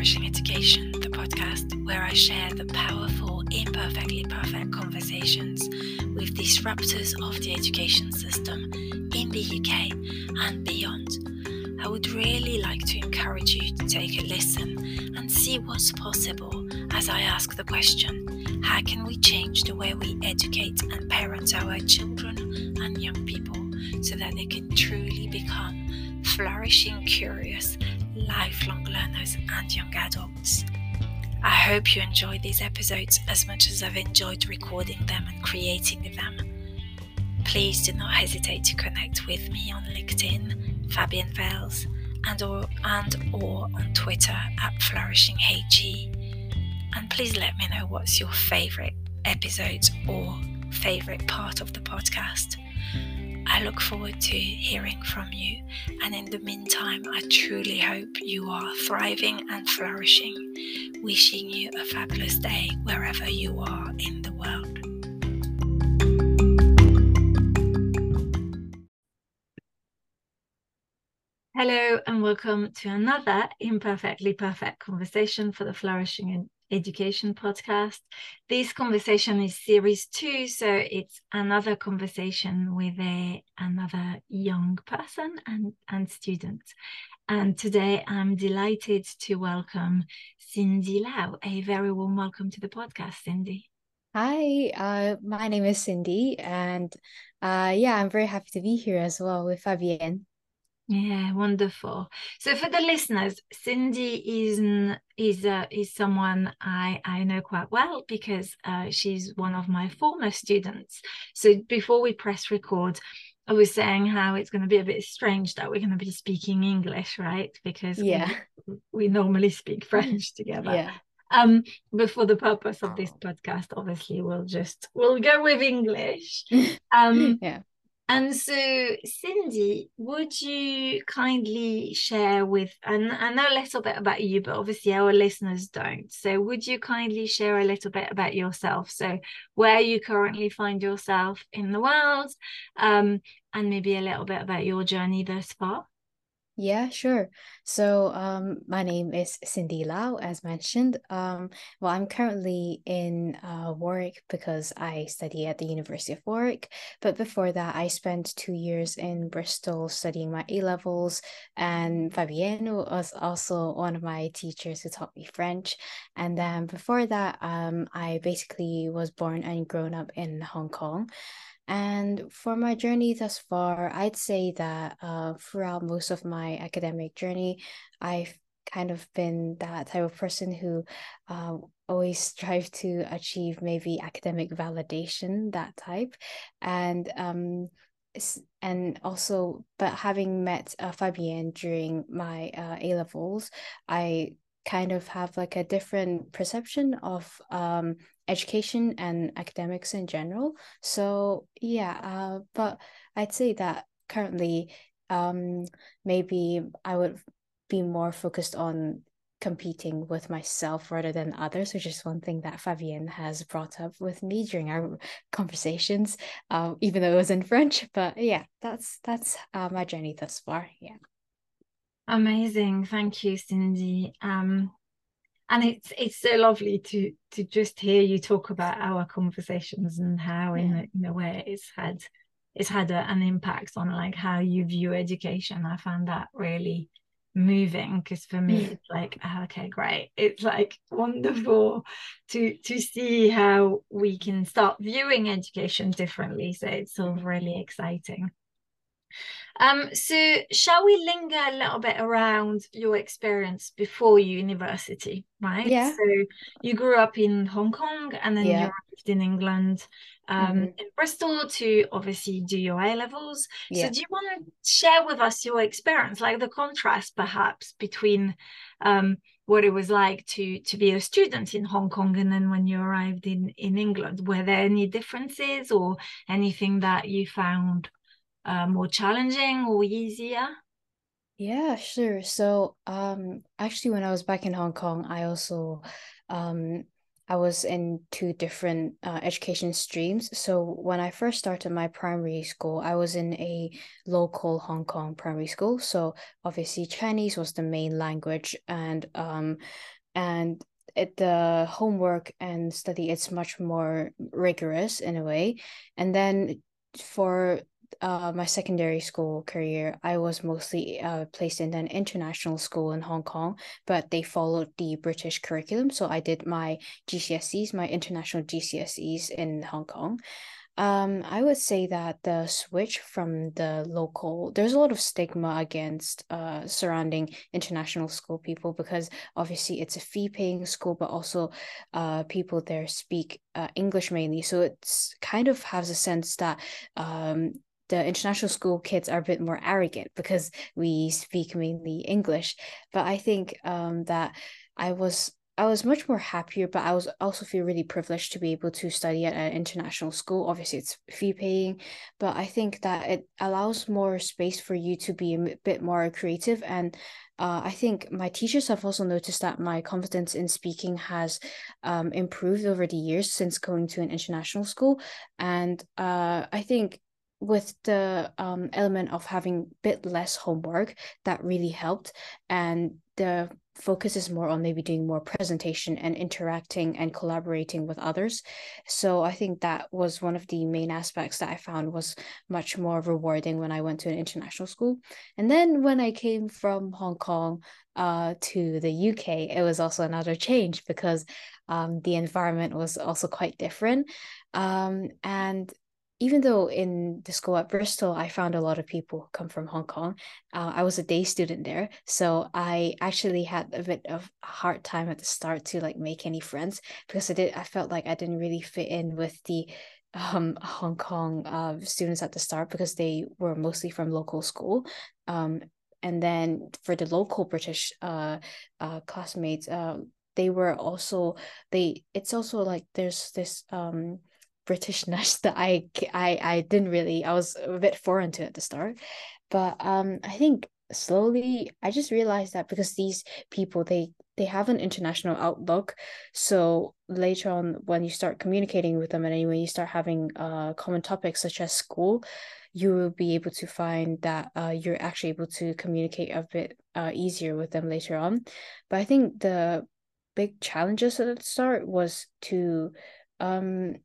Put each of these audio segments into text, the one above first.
Flourishing Education, the podcast where I share the powerful, imperfectly perfect conversations with disruptors of the education system in the UK and beyond. I would really like to encourage you to take a listen and see what's possible as I ask the question how can we change the way we educate and parent our children and young people so that they can truly become flourishing, curious, lifelong learners and young adults? I hope you enjoyed these episodes as much as I've enjoyed recording them and creating them. Please do not hesitate to connect with me on LinkedIn, Fabienne Vailes, and or and or on Twitter at flourishingHG. And please let me know what's your favorite episodes or favorite part of the podcast. I look forward to hearing from you, and in the meantime, I truly hope you are thriving and flourishing. Wishing you a fabulous day wherever you are in the world. Hello, and welcome to another Imperfectly Perfect conversation for the Flourishing Education podcast. This conversation is series two, so it's another conversation with a another young person and, and student. And today I'm delighted to welcome Cindy Lau. A very warm welcome to the podcast, Cindy. Hi, uh, my name is Cindy, and uh, yeah, I'm very happy to be here as well with Fabienne. Yeah, wonderful. So for the listeners, Cindy is is uh, is someone I I know quite well because uh, she's one of my former students. So before we press record, I was saying how it's going to be a bit strange that we're going to be speaking English, right? Because yeah, we, we normally speak French together. Yeah. Um, but for the purpose of this podcast, obviously we'll just we'll go with English. Um, yeah. And so, Cindy, would you kindly share with, and I know a little bit about you, but obviously our listeners don't. So, would you kindly share a little bit about yourself? So, where you currently find yourself in the world, um, and maybe a little bit about your journey thus far? Yeah, sure. So, um, my name is Cindy Lau, as mentioned. Um, well, I'm currently in uh, Warwick because I study at the University of Warwick. But before that, I spent two years in Bristol studying my A levels, and Fabienne was also one of my teachers who taught me French. And then before that, um, I basically was born and grown up in Hong Kong. And for my journey thus far, I'd say that uh, throughout most of my academic journey, I've kind of been that type of person who uh, always strive to achieve maybe academic validation, that type. And um, and also, but having met uh, Fabienne during my uh, A levels, I kind of have like a different perception of um, education and academics in general. So yeah, uh, but I'd say that currently, um, maybe I would be more focused on competing with myself rather than others, which is one thing that Fabienne has brought up with me during our conversations, uh, even though it was in French. But yeah, that's that's uh, my journey thus far. Yeah. Amazing, thank you, Cindy. Um, and it's it's so lovely to to just hear you talk about our conversations and how in, yeah. in a way it's had it's had a, an impact on like how you view education. I found that really moving because for me it's like ah, okay great. It's like wonderful to to see how we can start viewing education differently. So it's all really exciting um, so shall we linger a little bit around your experience before university, right? Yeah. So you grew up in Hong Kong and then yeah. you arrived in England, um, mm-hmm. in Bristol to obviously do your A levels. Yeah. So do you want to share with us your experience, like the contrast perhaps between um, what it was like to to be a student in Hong Kong and then when you arrived in in England? Were there any differences or anything that you found uh, more challenging or easier? Yeah, sure. So, um, actually, when I was back in Hong Kong, I also, um, I was in two different uh, education streams. So when I first started my primary school, I was in a local Hong Kong primary school. So obviously Chinese was the main language, and um, and it the homework and study it's much more rigorous in a way. And then for uh, my secondary school career, I was mostly uh, placed in an international school in Hong Kong, but they followed the British curriculum. So I did my GCSEs, my international GCSEs in Hong Kong. Um, I would say that the switch from the local, there's a lot of stigma against uh surrounding international school people because obviously it's a fee-paying school, but also uh people there speak uh, English mainly. So it's kind of has a sense that um the international school kids are a bit more arrogant because we speak mainly English. But I think um, that I was I was much more happier, but I was also feel really privileged to be able to study at an international school. Obviously, it's fee paying, but I think that it allows more space for you to be a bit more creative. And uh, I think my teachers have also noticed that my confidence in speaking has um, improved over the years since going to an international school. And uh, I think with the um, element of having a bit less homework that really helped and the focus is more on maybe doing more presentation and interacting and collaborating with others. So i think that was one of the main aspects that i found was much more rewarding when i went to an international school. And then when i came from hong kong uh, to the uk it was also another change because um, the environment was also quite different. Um, and even though in the school at Bristol, I found a lot of people who come from Hong Kong, uh, I was a day student there. So I actually had a bit of a hard time at the start to like make any friends because I did, I felt like I didn't really fit in with the um Hong Kong uh, students at the start because they were mostly from local school. Um, and then for the local British uh, uh classmates, uh, they were also they it's also like there's this um Britishness that I I I didn't really I was a bit foreign to at the start, but um I think slowly I just realized that because these people they they have an international outlook, so later on when you start communicating with them and anyway you start having uh common topics such as school, you will be able to find that uh, you're actually able to communicate a bit uh, easier with them later on. But I think the big challenges at the start was to um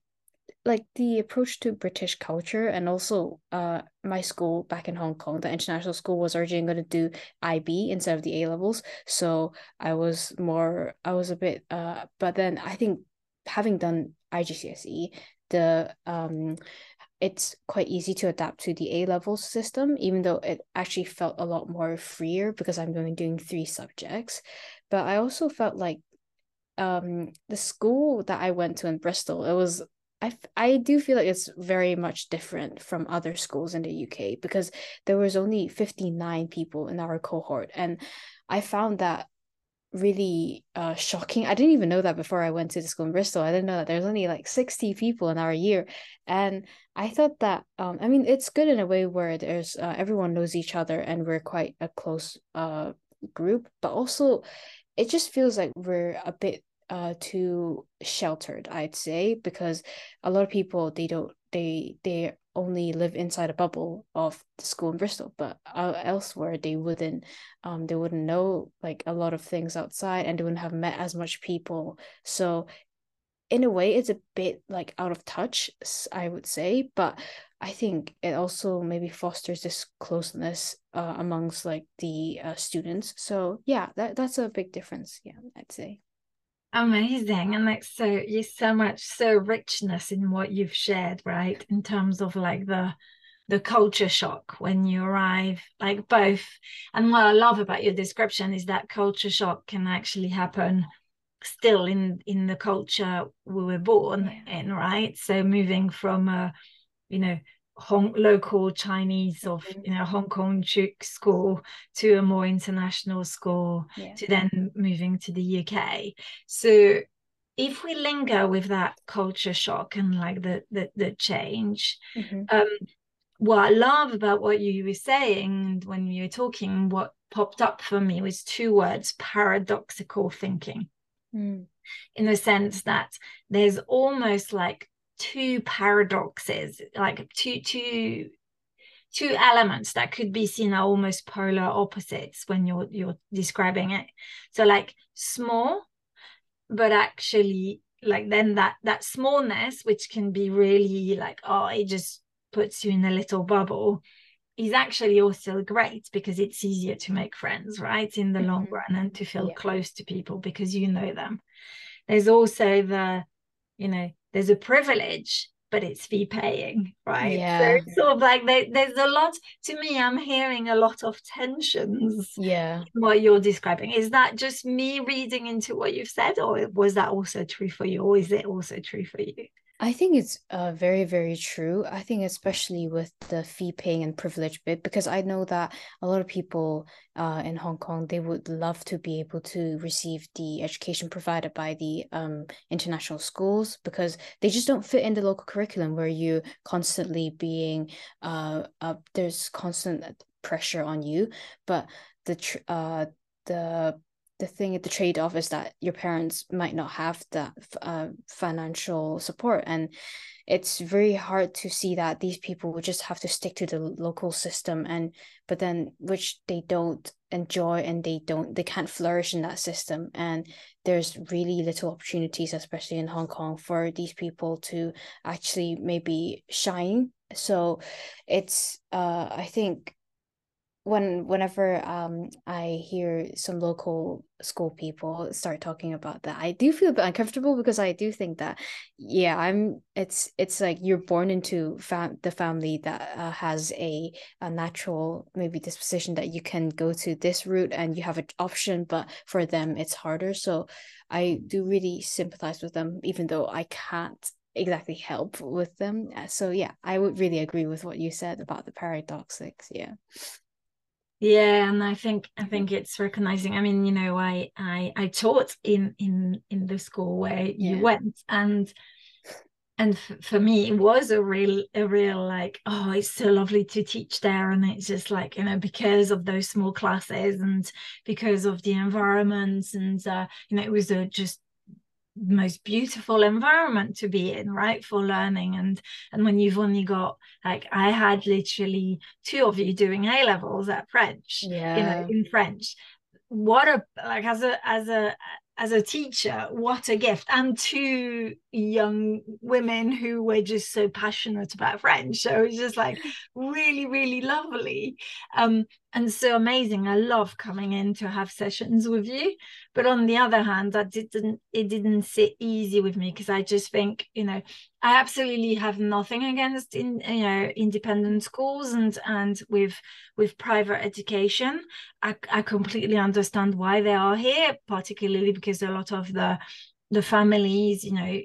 like the approach to British culture and also uh my school back in Hong Kong, the international school was originally going to do IB instead of the A levels. So I was more I was a bit uh but then I think having done IGCSE, the um it's quite easy to adapt to the A level system, even though it actually felt a lot more freer because I'm only doing three subjects. But I also felt like um the school that I went to in Bristol, it was I, I do feel like it's very much different from other schools in the UK because there was only 59 people in our cohort and I found that really uh shocking. I didn't even know that before I went to the school in Bristol. I didn't know that there's only like 60 people in our year. And I thought that um I mean it's good in a way where there's uh, everyone knows each other and we're quite a close uh group, but also it just feels like we're a bit uh too sheltered i'd say because a lot of people they don't they they only live inside a bubble of the school in bristol but uh, elsewhere they wouldn't um they wouldn't know like a lot of things outside and they wouldn't have met as much people. So in a way it's a bit like out of touch i would say but i think it also maybe fosters this closeness uh, amongst like the uh, students. So yeah that that's a big difference yeah i'd say amazing. And like so you so much so richness in what you've shared right in terms of like the the culture shock when you arrive like both. And what i love about your description is that culture shock can actually happen still in in the culture we were born yeah. in right? So moving from a you know Hong, local Chinese of you know Hong Kong school to a more international school yeah. to then moving to the UK. So if we linger with that culture shock and like the the, the change, mm-hmm. um, what I love about what you were saying when you were talking, what popped up for me was two words: paradoxical thinking. mm. in the sense that there's almost like two paradoxes, like two two two elements that could be seen are almost polar opposites when you're you're describing it. So like small, but actually like then that that smallness, which can be really like oh it just puts you in a little bubble, is actually also great because it's easier to make friends, right, in the mm-hmm. long run and to feel yeah. close to people because you know them. There's also the, you know, there's a privilege but it's fee paying, right? Yeah. So it's sort of like they, there's a lot to me. I'm hearing a lot of tensions. Yeah. what you're describing is that just me reading into what you've said, or was that also true for you, or is it also true for you? I think it's uh, very, very true. I think, especially with the fee paying and privilege bit, because I know that a lot of people uh, in Hong Kong, they would love to be able to receive the education provided by the um, international schools because they just don't fit in the local curriculum where you constantly being, uh, uh there's constant pressure on you. But the, tr- uh, the the thing at the trade-off is that your parents might not have that uh, financial support. And it's very hard to see that these people would just have to stick to the local system and but then which they don't enjoy and they don't they can't flourish in that system. And there's really little opportunities especially in hong kong for these people to actually maybe shine. So it's uh i think when whenever um I hear some local school people start talking about that, I do feel a bit uncomfortable because I do think that yeah, I'm it's it's like you're born into fam- the family that uh, has a a natural maybe disposition that you can go to this route and you have an option, but for them it's harder. So I do really sympathize with them, even though I can't exactly help with them. So yeah, I would really agree with what you said about the paradoxics. Yeah yeah and i think i think it's recognizing i mean you know i i i taught in in in the school where you went and and f- for me it was a real a real like oh it's so lovely to teach there and it's just like you know because of those small classes and because of the environments and uh, you know it was a just most beautiful environment to be in right for learning. And and when you've only got like i had literally two of you doing a levels at french yeah you know in french. What a like as a as a as a teacher what a gift. And two young women who were just so passionate about french. So it was just like really really lovely. Um and so amazing. I love coming in to have sessions with you. But on the other hand that didn't it didn't sit easy with me because i just think you know i absolutely have nothing against in you know independent schools and and with with private education. I, I completely understand why they are here particularly because a lot of the the families you know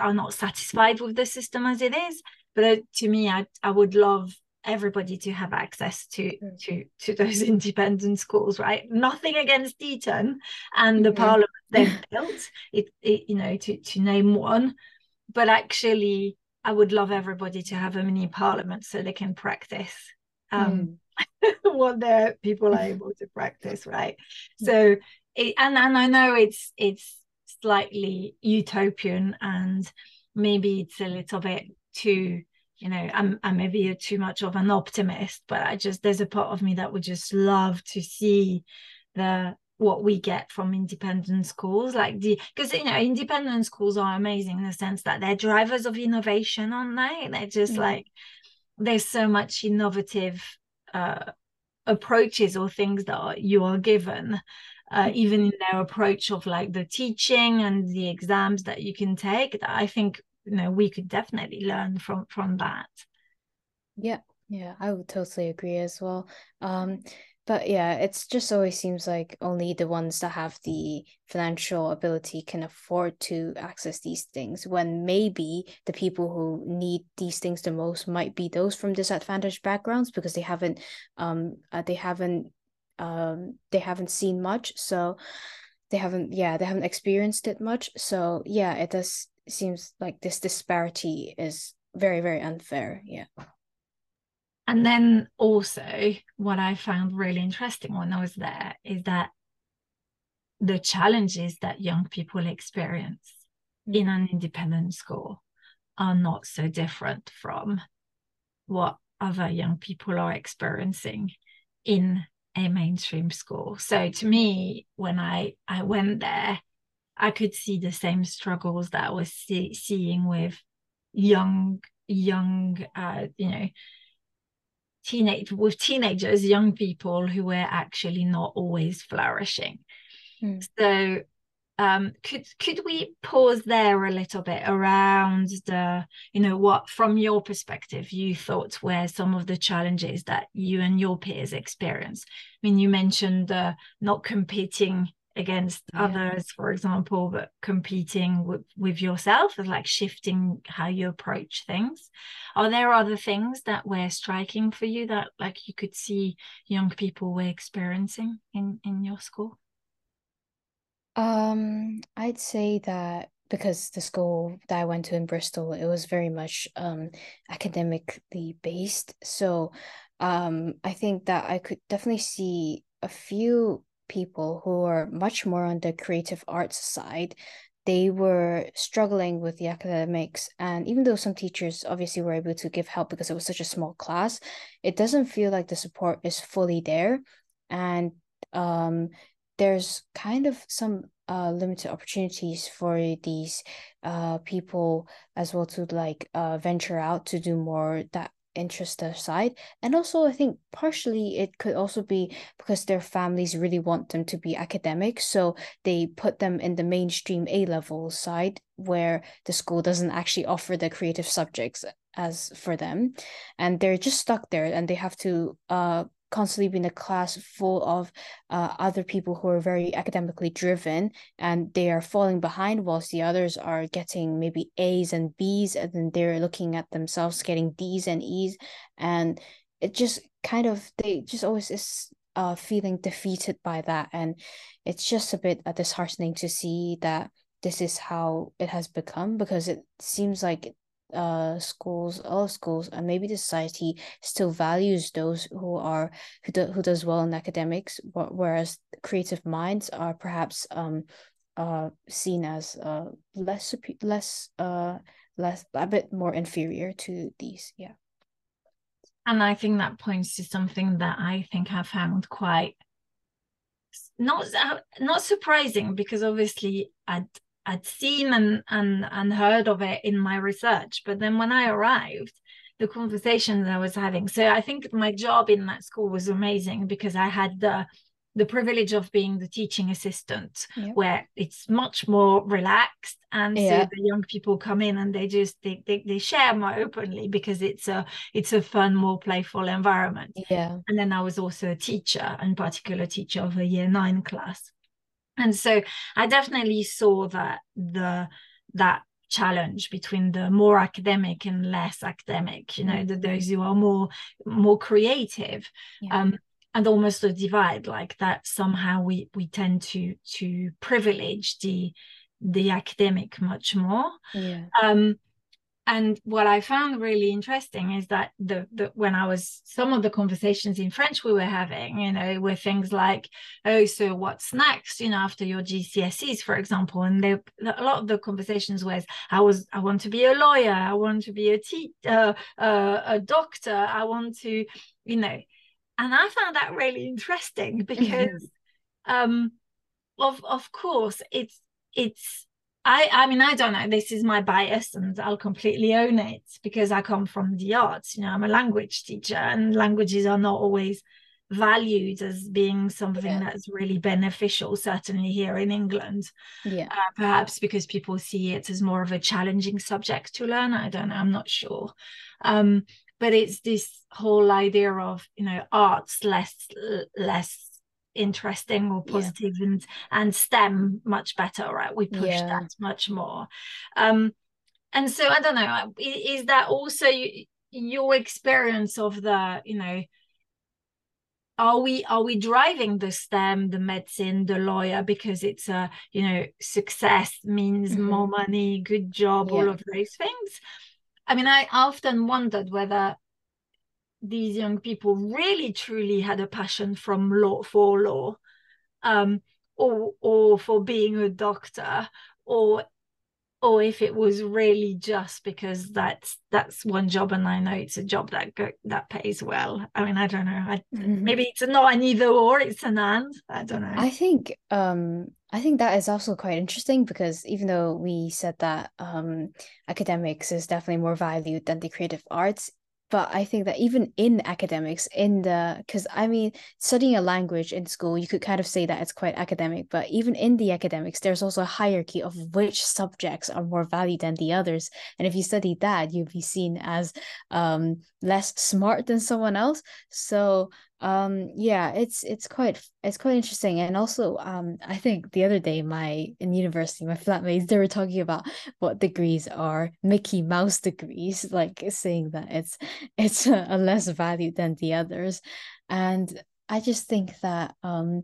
are not satisfied with the system as it is. But uh, to me i i would love everybody to have access to mm. to to those independent schools right nothing against eton and the mm-hmm. parliament they've built it, it you know to to name one but actually i would love everybody to have a mini parliament so they can practice um mm. what their people are able to practice right mm. so it, and and i know it's it's slightly utopian and maybe it's a little bit too you know I'm I maybe too much of an optimist, but I just there's a part of me that would just love to see the what we get from independent schools like the because you know independent schools are amazing in the sense that they're drivers of innovation aren't they they're just mm-hmm. like there's so much innovative uh approaches or things that are, you are given uh, mm-hmm. even in their approach of like the teaching and the exams that you can take that i think you know we could definitely learn from from that. Yeah yeah i would totally agree as well. Um but yeah it's just always seems like only the ones that have the financial ability can afford to access these things when maybe the people who need these things the most might be those from disadvantaged backgrounds because they haven't um uh, they haven't um they haven't seen much so they haven't yeah they haven't experienced it much. So yeah it does seems like this disparity is very very unfair yeah and then also what i found really interesting when i was there is that the challenges that young people experience mm. in an independent school are not so different from what other young people are experiencing in a mainstream school. So to me, when I I went there, I could see the same struggles that I was see, seeing with young young uh, you know teenage with teenagers, young people who were actually not always flourishing. Mm. So um, could could we pause there a little bit around the you know what from your perspective you thought were some of the challenges that you and your peers experience i mean you mentioned uh, not competing against yeah. others for example but competing with, with yourself and like shifting how you approach things are there other things that were striking for you that like you could see young people were experiencing in in your school um, I'd say that because the school that I went to in Bristol, it was very much um academically based. So um I think that I could definitely see a few people who are much more on the creative arts side they were struggling with the academics. And even though some teachers obviously were able to give help because it was such a small class it doesn't feel like the support is fully there. And um there's kind of some uh limited opportunities for these uh people as well to like uh venture out to do more that interest their side. And also i think partially it could also be because their families really want them to be academic so they put them in the mainstream a level side where the school doesn't actually offer the creative subjects as for them. And they're just stuck there and they have to uh constantly be in a class full of uh, other people who are very academically driven and they are falling behind whilst the others are getting maybe A's and B's and then they're looking at themselves getting D's and E's. And it just kind of they just always is uh feeling defeated by that. And it's just a bit uh, disheartening to see that this is how it has become because it seems like uh schools all schools and maybe the society still values those who are who, do, who does well in academics whereas creative minds are perhaps um uh seen as uh less less uh less a bit more inferior to these yeah. And i think that points to something that i think i found quite not not surprising because obviously I'd I'd seen and, and and heard of it in my research, but then when I arrived, the conversations I was having. So I think my job in that school was amazing because I had the the privilege of being the teaching assistant where it's much more relaxed and yeah. so the young people come in and they just they, they they share more openly because it's a it's a fun more playful environment yeah and then i was also a teacher and particular teacher of a year nine class and so i definitely saw that the that challenge between the more academic and less academic you know mm-hmm. those who are more more creative yeah. um and almost a divide like that somehow we we tend to to privilege the the academic much more yeah. um and what I found really interesting is that the, the when I was some of the conversations in French we were having, you know, were things like, oh, so what's next, you know, after your GCSEs, for example, and they, a lot of the conversations was, I was, I want to be a lawyer, I want to be a te- uh, uh, a doctor, I want to, you know, and I found that really interesting because, mm-hmm. um, of of course, it's it's I I mean I don't know. This is my bias and I'll completely own it because I come from the arts. You know I'm a language teacher and languages are not always valued as being something yeah. that's really beneficial certainly here in England. Yeah. Uh, perhaps because people see it as more of a challenging subject to learn. I don't know. I'm not sure. Um but it's this whole idea of you know arts less less interesting or positive yeah. and and STEM much better, right? We push yeah. that much more. Um, and so I don't know, is that also your experience of the, you know, are we are we driving the STEM, the medicine, the lawyer because it's a you know success means mm-hmm. more money, good job, yeah. all of those things? I mean, I often wondered whether these young people really truly had a passion from law for law um, or or for being a doctor or or if it was really just because that's that's one job and I know it's a job that go, that pays well. I mean, I don't know. I, mm-hmm. Maybe it's not an either or, it's an and. I don't know. I think um I think that is also quite interesting because even though we said that um academics is definitely more valued than the creative arts, but I think that even in academics, in the because I mean, studying a language in school, you could kind of say that it's quite academic, but even in the academics, there's also a hierarchy of which subjects are more valued than the others. And if you study that, you'll be seen as um, less smart than someone else. So um yeah it's it's quite it's quite interesting. And also um i think the other day my in university my flatmates they were talking about what degrees are mickey mouse degrees like saying that it's it's a, a less value than the others. And i just think that um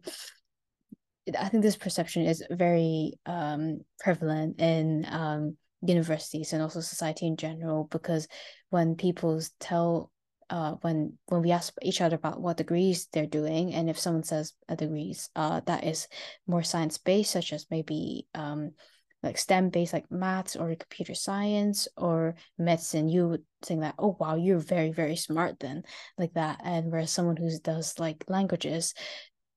i think this perception is very um prevalent in um universities and also society in general because when people tell uh, when when we ask each other about what degrees they're doing, and if someone says a degrees uh, that is more science based, such as maybe um, like STEM based, like maths or computer science or medicine, you would think that oh wow, you're very very smart then, like that. And whereas someone who does like languages,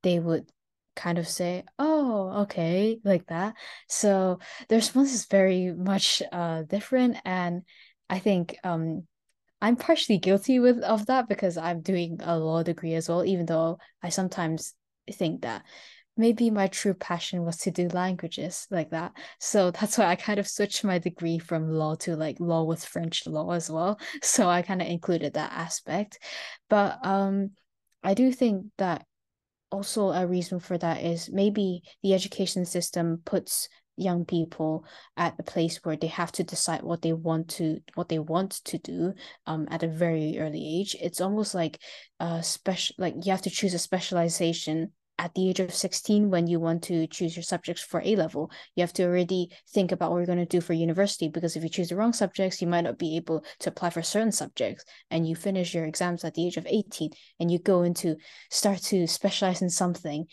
they would kind of say oh okay like that so the response is very much uh different and i think um I'm partially guilty with of that because I'm doing a law degree as well, even though I sometimes think that maybe my true passion was to do languages like that. So that's why I kind of switched my degree from law to like law with French law as well. So I kind of included that aspect. But um I do think that also a reason for that is maybe the education system puts young people at a place where they have to decide what they want to what they want to do um at a very early age. It's almost like uh special like you have to choose a specialization at the age of 16 when you want to choose your subjects for a level. You have to already think about what you're going to do for university because if you choose the wrong subjects you might not be able to apply for certain subjects and you finish your exams at the age of 18 and you go into start to specialize in something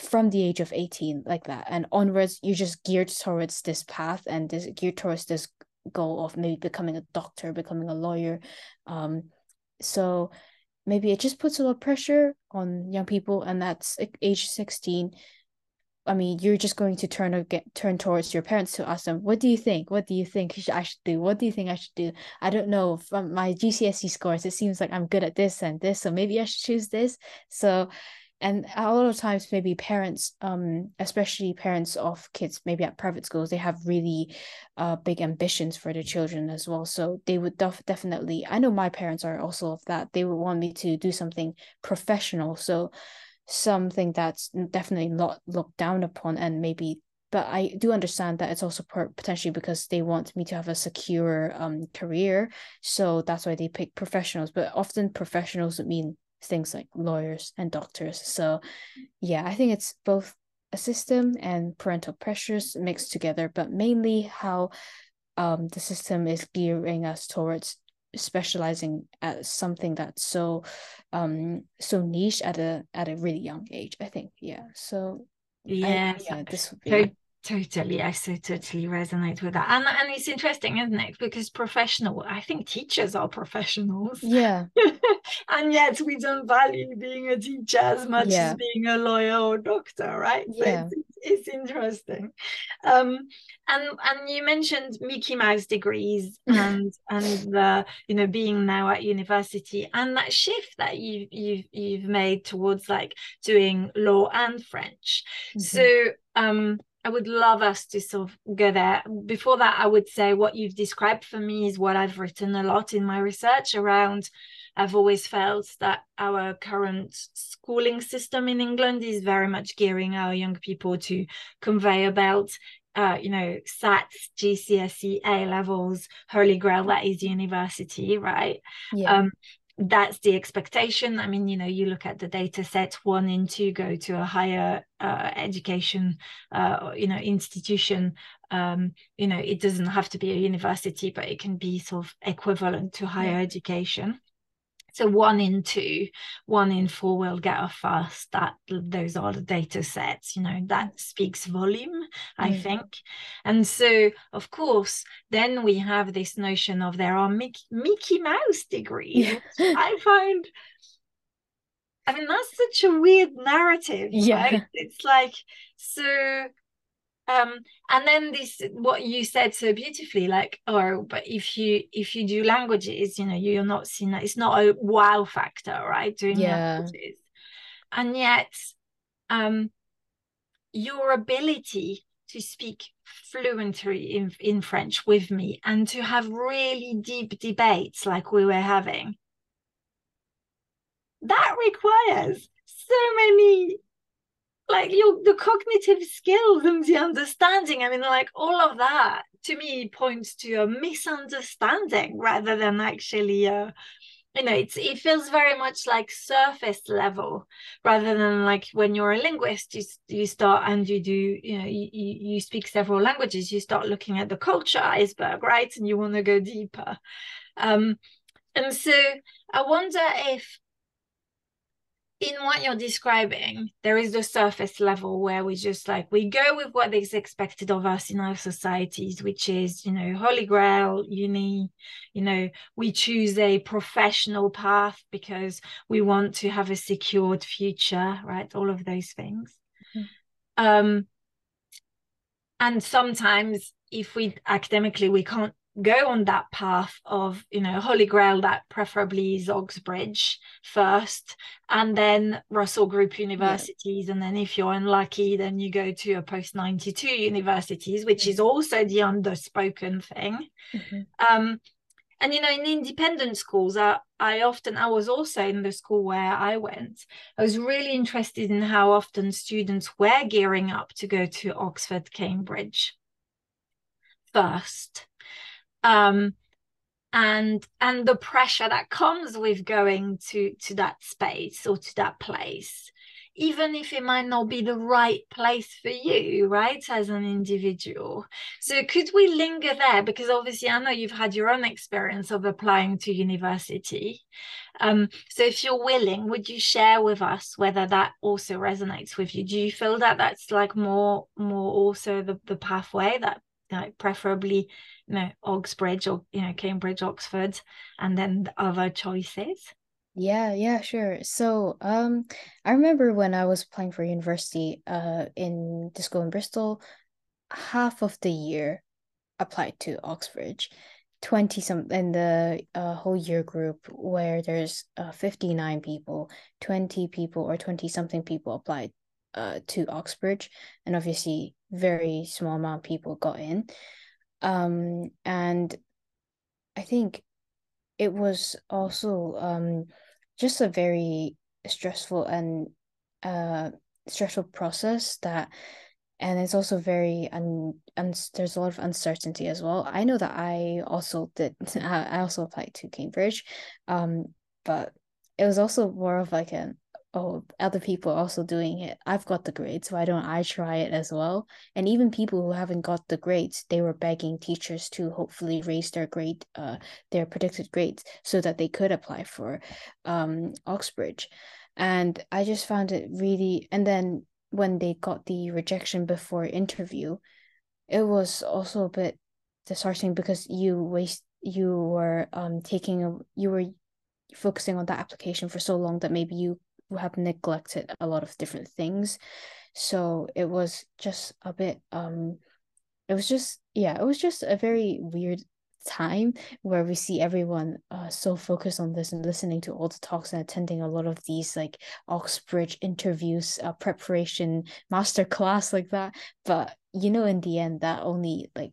from the age of 18 like that and onwards you're just geared towards this path and this geared towards this goal of maybe becoming a doctor becoming a lawyer um so maybe it just puts a lot of pressure on young people and that's age 16 I mean, you're just going to turn get turn towards your parents to ask them, what do you think? What do you think I should do? What do you think I should do? I don't know. From my GCSE scores, it seems like I'm good at this and this, so maybe I should choose this. So and a lot of times maybe parents um especially parents of kids maybe at private schools they have really uh big ambitions for their children as well. So they would def- definitely i know my parents are also of that. They would want me to do something professional. So something that's definitely not looked down upon and maybe but I do understand that it's also potentially because they want me to have a secure um career, so that's why they pick professionals. But often professionals mean things like lawyers and doctors. So, yeah, I think it's both a system and parental pressures mixed together, but mainly how um, the system is gearing us towards specializing at something that's so um so niche at a at a really young age i think yeah so yeah, yeah this would be Totally, I so totally resonate with that, and and it's interesting, isn't it? Because professional, I think teachers are professionals. Yeah, and yet we don't value being a teacher as much yeah. as being a lawyer or doctor, right? So yeah, it's, it's, interesting. Um, and and you mentioned Mickey Mouse degrees and and the you know being now at university and that shift that you you've you've made towards like doing law and French. Mm-hmm. So um I would love us to sort of go there. Before that, I would say what you've described for me is what I've written a lot in my research around. I've always felt that our current schooling system in England is very much gearing our young people to conveyor belt uh, you know, SATs, GCSE, A levels, Holy Grail, that is university, right? Yeah. Um, that's the expectation. I mean, you know, you look at the data set, one in two go to a higher uh, education, uh, you know, institution. Um, you know, it doesn't have to be a university, but it can be sort of equivalent to higher yeah. education. So one in two, one in four will get a first. That those are the data sets, you know, that speaks volume, I mm. think. And so of course, then we have this notion of there are Mickey, Mickey Mouse degrees. Yeah. I find I mean that's such a weird narrative. Yeah. Right? It's like so um and then this what you said so beautifully like oh but if you if you do languages you know you're not seen it's not a wow factor right doing yeah. languages and yet um your ability to speak fluently in, in french with me and to have really deep debates like we were having that requires so many like your the cognitive skills and the understanding i mean like all of that to me points to a misunderstanding rather than actually uh you know it's it feels very much like surface level rather than like when you're a linguist you you start and you do you know you, you speak several languages you start looking at the culture iceberg right? And you want to go deeper. Um and so i wonder if in what you're describing, there is the surface level where we just like we go with what is expected of us in our societies, which is, you know, Holy Grail, uni, you know, we choose a professional path because we want to have a secured future, right? All of those things. Mm-hmm. Um, and sometimes if we academically we can't go on that path of you know holy grail that preferably Oxbridge first and then russell group universities yeah. and then if you're unlucky then you go to a post 92 universities which is also the underspoken thing mm-hmm. um, and you know in independent schools I, I often i was also in the school where i went i was really interested in how often students were gearing up to go to oxford cambridge first um, and and the pressure that comes with going to to that space or to that place even if it might not be the right place for you right as an individual. So could we linger there? Because obviously i know you've had your own experience of applying to university. Um, so if you're willing would you share with us whether that also resonates with you? Do you feel that that's like more more also the, the pathway that like preferably you know Oxbridge or you know Cambridge, Oxford, and then the other choices. Yeah, yeah, sure. So, um, I remember when I was applying for university, uh, in the school in Bristol, half of the year applied to Oxbridge, twenty some in the uh, whole year group where there's uh fifty nine people, twenty people or twenty something people applied, uh, to Oxbridge, and obviously very small amount of people got in. Um and i think it was also um just a very stressful and uh stressful process that and it's also very un, un there's a lot of uncertainty as well. I know that i also did i also applied to cambridge um but it was also more of like an oh, other people are also doing it. I've got the grades, why don't I try it as well? And even people who haven't got the grades, they were begging teachers to hopefully raise their grade, uh, their predicted grades, so that they could apply for um Oxbridge. And I just found it really. And then when they got the rejection before interview, it was also a bit disheartening because you waste you were um taking a you were focusing on that application for so long that maybe you have neglected a lot of different things so it was just a bit um it was just yeah it was just a very weird time where we see everyone uh, so focused on this and listening to all the talks and attending a lot of these like Oxbridge interviews, uh, preparation, master class like that. But you know, in the end, that only like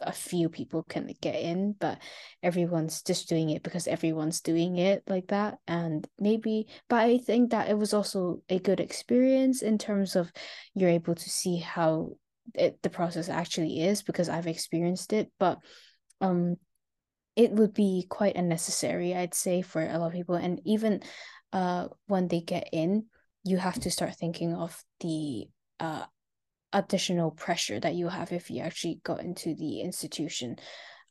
a few people can get in but everyone's just doing it because everyone's doing it like that. And maybe but i think that it was also a good experience in terms of you're able to see how it, the process actually is because i've experienced it. But um it would be quite unnecessary i'd say for a lot of people. And even uh when they get in you have to start thinking of the uh additional pressure that you have if you actually got into the institution.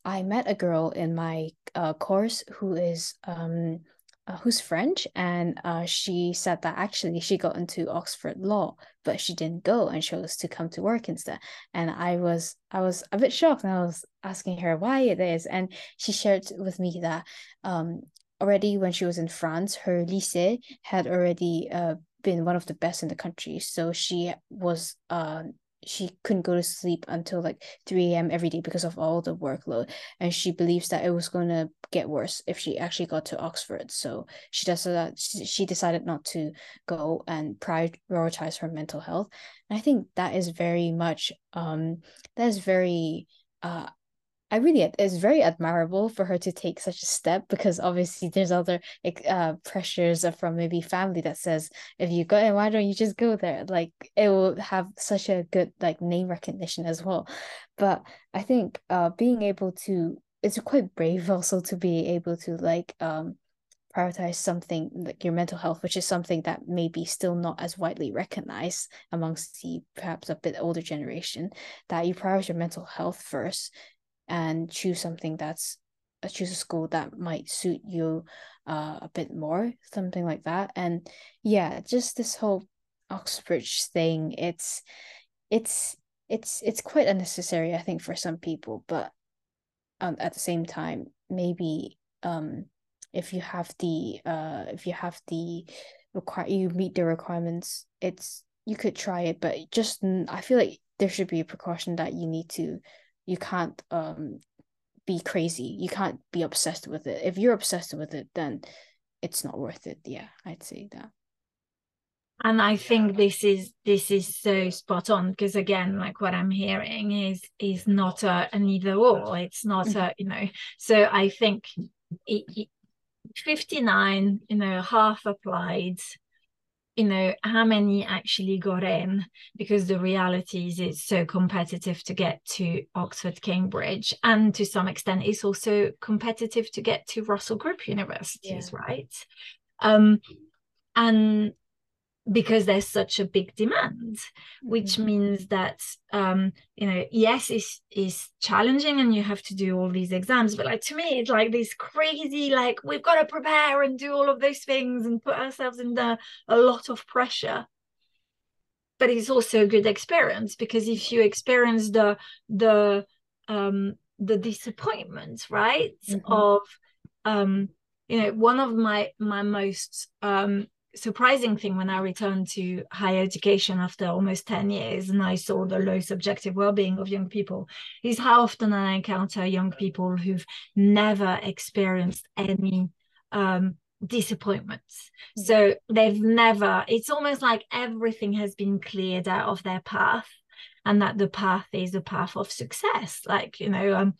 I met a girl in my uh, course who is um uh, who's French, and uh, she said that actually she got into Oxford Law, but she didn't go and chose to come to Warwick instead. And I was I was a bit shocked, and I was asking her why it is, and she shared with me that um already when she was in France, her lycée had already uh been one of the best in the country, so she was uh she couldn't go to sleep until like 3 a.m. every day because of all the workload. And she believes that it was going to get worse if she actually got to Oxford. So she does decided, she decided not to go and prioritize her mental health. And I think that is very much, um, that is very, uh, I really it's very admirable for her to take such a step because obviously there's other uh pressures from maybe family that says if you go and why don't you just go there? Like it will have such a good like name recognition as well. But I think uh being able to it's quite brave also to be able to like um prioritize something like your mental health, which is something that maybe still not as widely recognized amongst the perhaps a bit older generation, that you prioritize your mental health first and choose something that's uh, choose a school that might suit you uh, a bit more something like that. And yeah just this whole oxbridge thing it's it's it's it's quite unnecessary i think for some people but um, at the same time maybe um if you have the uh if you have the require you meet the requirements it's you could try it but just i feel like there should be a precaution that you need to you can't um be crazy. You can't be obsessed with it. If you're obsessed with it then it's not worth it. Yeah i'd say that. And i think this is this is so spot on because again like what i'm hearing is is not a, an either or. It's not mm-hmm. a you know. So i think it, it, 59 you know half applied you know how many actually got in because the reality is it's so competitive to get to oxford cambridge and to some extent it's also competitive to get to russell group universities yeah. right um and because there's such a big demand which mm-hmm. means that um you know yes is is challenging and you have to do all these exams but like to me it's like this crazy like we've got to prepare and do all of those things and put ourselves under a lot of pressure but it's also a good experience because if you experience the the um the disappointment right mm-hmm. of um you know one of my my most um surprising thing when I returned to higher education after almost 10 years and I saw the low subjective well-being of young people is how often I encounter young people who've never experienced any um, disappointments. Mm-hmm. So they've never, it's almost like everything has been cleared out of their path and that the path is a path of success. Like, you know, um,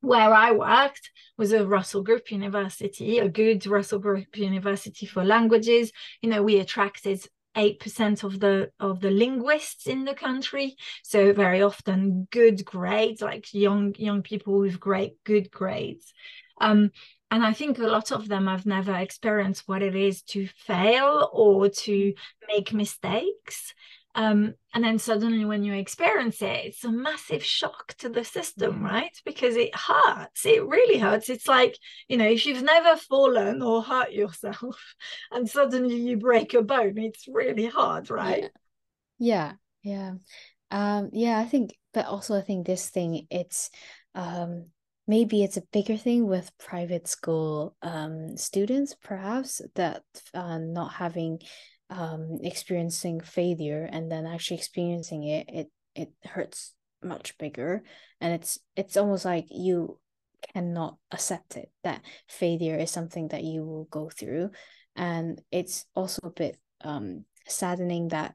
where I worked was a Russell Group University, a good Russell Group University for languages. You know, we attracted 8% of the of the linguists in the country. So very often good grades like young young people with great good grades. Um, and i think a lot of them have never experienced what it is to fail or to make mistakes um, and then suddenly when you experience it it's a massive shock to the system right? Because it hurts. It really hurts. It's like you know if you've never fallen or hurt yourself and suddenly you break a bone it's really hard right? Yeah. Yeah, yeah. um yeah i think but also i think this thing it's um maybe it's a bigger thing with private school um students perhaps that uh, not having um experiencing failure and then actually experiencing it it it hurts much bigger. And it's it's almost like you cannot accept it that failure is something that you will go through. And it's also a bit um saddening that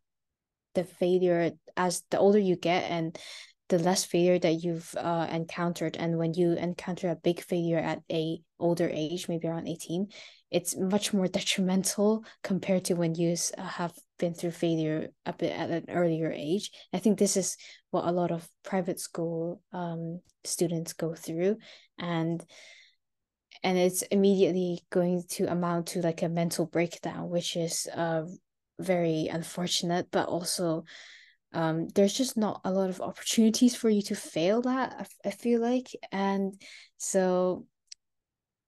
the failure as the older you get and the less failure that you've uh, encountered and when you encounter a big failure at a older age maybe around 18 it's much more detrimental compared to when you uh, have been through failure at an earlier age. I think this is what a lot of private school um, students go through, and and it's immediately going to amount to like a mental breakdown, which is uh, very unfortunate, but also um, there's just not a lot of opportunities for you to fail that I feel like. And so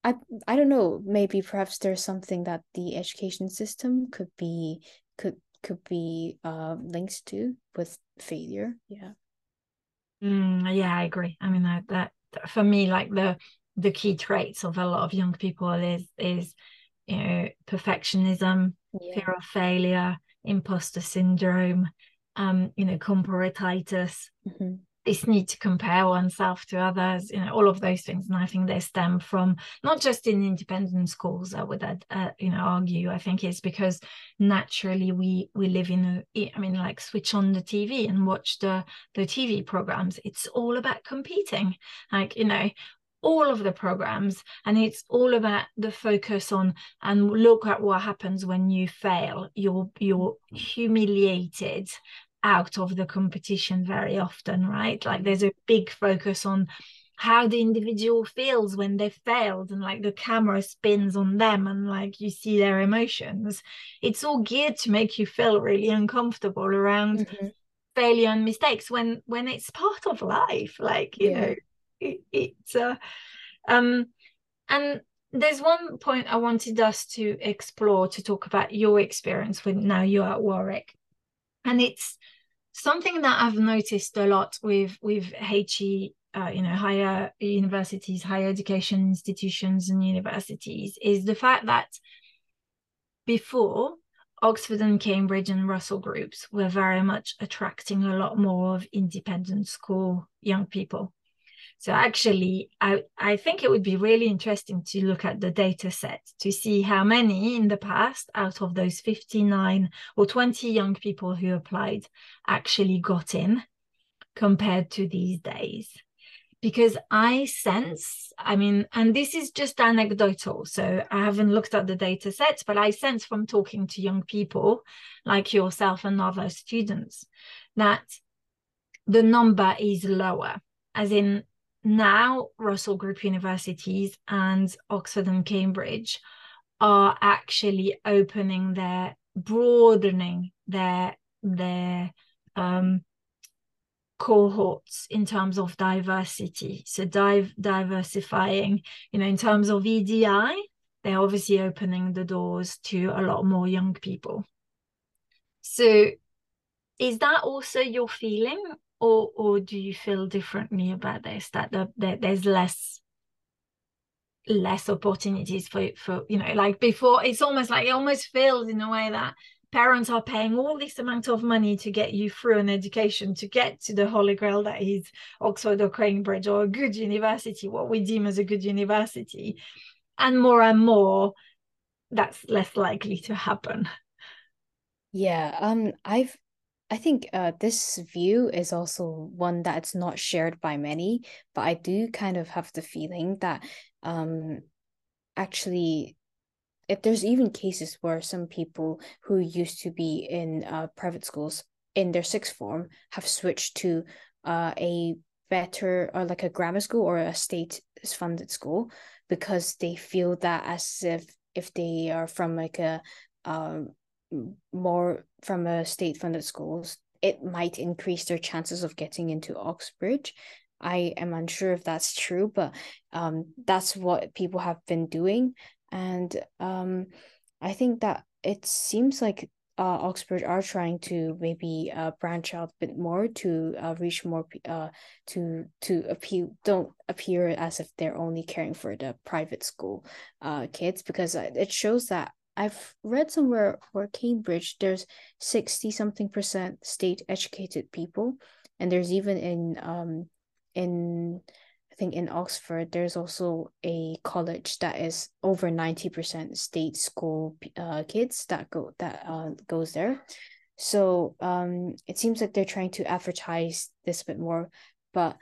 I I don't know. Maybe perhaps there's something that the education system could be could could be uh linked to with failure. Yeah. Mm, yeah, I agree. I mean that that for me, like the the key traits of a lot of young people is is you know perfectionism, yeah. fear of failure, imposter syndrome, um, you know, comparatitis. Mm-hmm this need to compare oneself to others, you know, all of those things. And I think they stem from not just in independent schools, I would, uh, you know, argue. I think it's because naturally we we live in a, I mean, like switch on the TV and watch the the TV programs. It's all about competing, like you know, all of the programs and it's all about the focus on and look at what happens when you fail you're you're humiliated out of the competition very often, right? Like there's a big focus on how the individual feels when they failed and like the camera spins on them and like you see their emotions it's all geared to make you feel really uncomfortable around mm-hmm. failure and mistakes when when it's part of life like you yeah. know it, it's uh um and there's one point i wanted us to explore to talk about your experience with now you're at warwick and it's something that I've noticed a lot with with HE, uh, you know, higher universities, higher education institutions, and universities is the fact that before Oxford and Cambridge and Russell groups were very much attracting a lot more of independent school young people. So actually, I, I think it would be really interesting to look at the data set to see how many in the past out of those 59 or 20 young people who applied actually got in compared to these days. Because I sense, I mean, and this is just anecdotal, so I haven't looked at the data sets, but I sense from talking to young people like yourself and other students that the number is lower, as in now Russell Group universities and Oxford and Cambridge are actually opening their broadening their their um, cohorts in terms of diversity. So dive diversifying you know in terms of edi they're obviously opening the doors to a lot more young people. So is that also your feeling or or do you feel differently about this that, the, that there's less less opportunities for for you know like before it's almost like it almost feels in a way that parents are paying all this amount of money to get you through an education to get to the holy grail that is oxford or cambridge or a good university what we deem as a good university. And more and more that's less likely to happen. Yeah um i've I think uh, this view is also one that's not shared by many, but I do kind of have the feeling that um, actually, if there's even cases where some people who used to be in uh, private schools in their sixth form have switched to uh, a better or like a grammar school or a state funded school because they feel that as if if they are from like a um more from a state funded schools, it might increase their chances of getting into Oxbridge. I am unsure if that's true, but um, that's what people have been doing. And um, I think that it seems like uh, Oxbridge are trying to maybe uh, branch out a bit more to uh, reach more uh to to appeal don't appear as if they're only caring for the private school uh kids because uh, it shows that I've read somewhere where Cambridge there's 60 something percent state educated people and there's even in um in I think in Oxford there's also a college that is over 90% state school uh kids that go that uh goes there. So um it seems like they're trying to advertise this a bit more but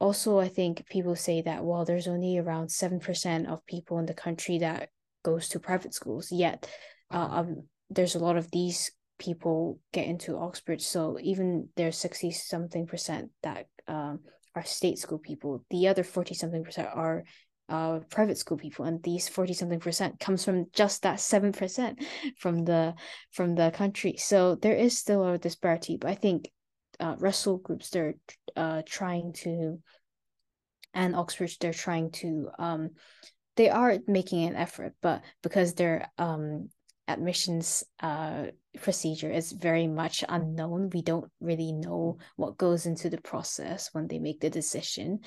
also I think people say that well there's only around 7% of people in the country that goes to private schools yet uh, um, there's a lot of these people get into oxford so even there's 60 something percent that um, are state school people. The other 40 something percent are uh, private school people. And these 40 something percent comes from just that 7% from the from the country. So there is still a disparity but i think uh, russell groups they're uh, trying to and oxford they're trying to um, they are making an effort, but because their um admissions uh procedure is very much unknown, we don't really know what goes into the process when they make the decision,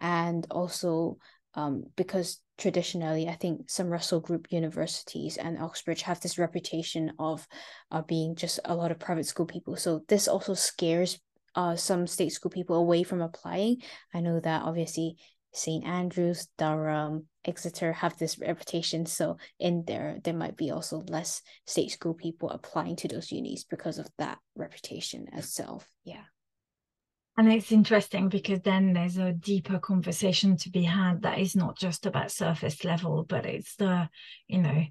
and also um because traditionally, I think some Russell Group universities and Oxbridge have this reputation of uh, being just a lot of private school people. So this also scares uh, some state school people away from applying. I know that obviously St. Andrews, Durham, Exeter have this reputation. So in there, there might be also less state school people applying to those unis because of that reputation itself. Yeah. And it's interesting because then there's a deeper conversation to be had that is not just about surface level, but it's the, you know,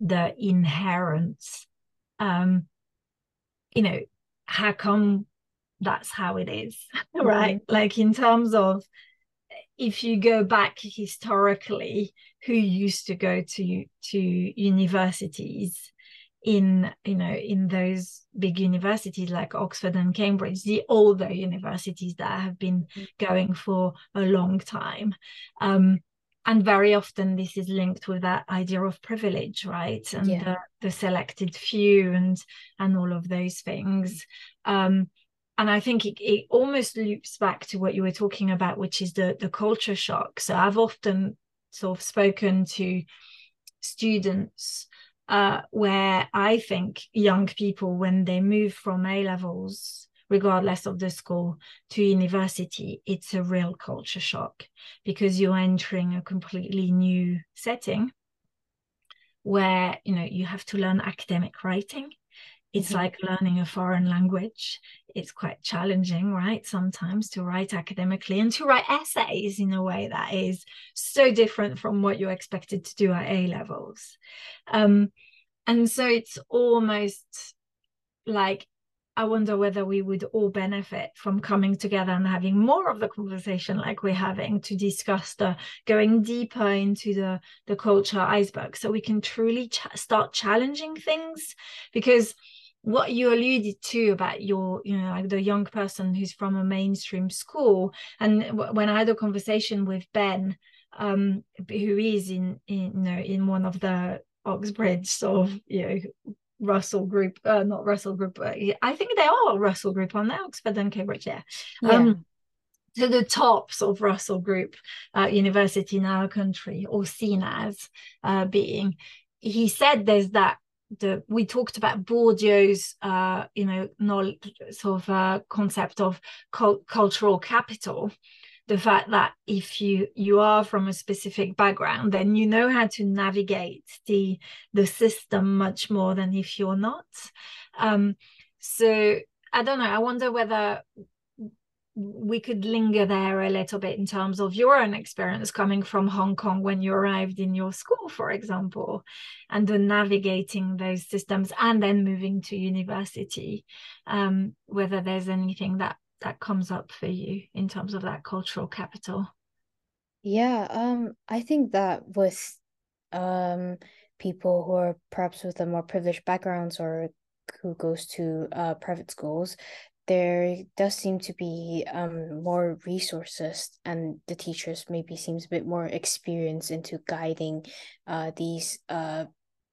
the inherent, um, you know, how come that's how it is, right? Mm-hmm. Like in terms of if you go back historically, who used to go to to universities in you know in those big universities like oxford and cambridge the older universities that have been mm. going for a long time um, and very often this is linked with that idea of privilege right and yeah. the, the, selected few and and all of those things um, and i think it, it almost loops back to what you were talking about which is the the culture shock. So i've often sort of spoken to students uh, where I think young people, when they move from A levels, regardless of the school, to university, it's a real culture shock because you're entering a completely new setting where you know you have to learn academic writing it's mm-hmm. like learning a foreign language. It's quite challenging right sometimes to write academically and to write essays in a way that is so different from what you're expected to do at a levels. Um, and so it's almost like I wonder whether we would all benefit from coming together and having more of the conversation like we're having to discuss the going deeper into the the culture iceberg so we can truly ch- start challenging things. Because what you alluded to about your you know like the young person who's from a mainstream school and w- when i had a conversation with ben um who is in, in you know in one of the oxbridge sort of you know russell group uh, not russell group but i think they are russell group on the oxford and cambridge yeah, yeah. um to the tops of Russell Group uh, University in our country, or seen as uh, being. He said there's that the we talked about Bourdieu's uh, you know knowledge, sort of uh, concept of cult- cultural capital. The fact that if you you are from a specific background then you know how to navigate the the system much more than if you're not. Um, so i don't know. I wonder whether we could linger there a little bit in terms of your own experience coming from Hong Kong when you arrived in your school, for example, and then navigating those systems and then moving to university. Um, whether there's anything that that comes up for you in terms of that cultural capital. Yeah, um, I think that with um people who are perhaps with a more privileged backgrounds or who goes to uh private schools, there does seem to be um more resources and the teachers maybe seems a bit more experienced into guiding uh these uh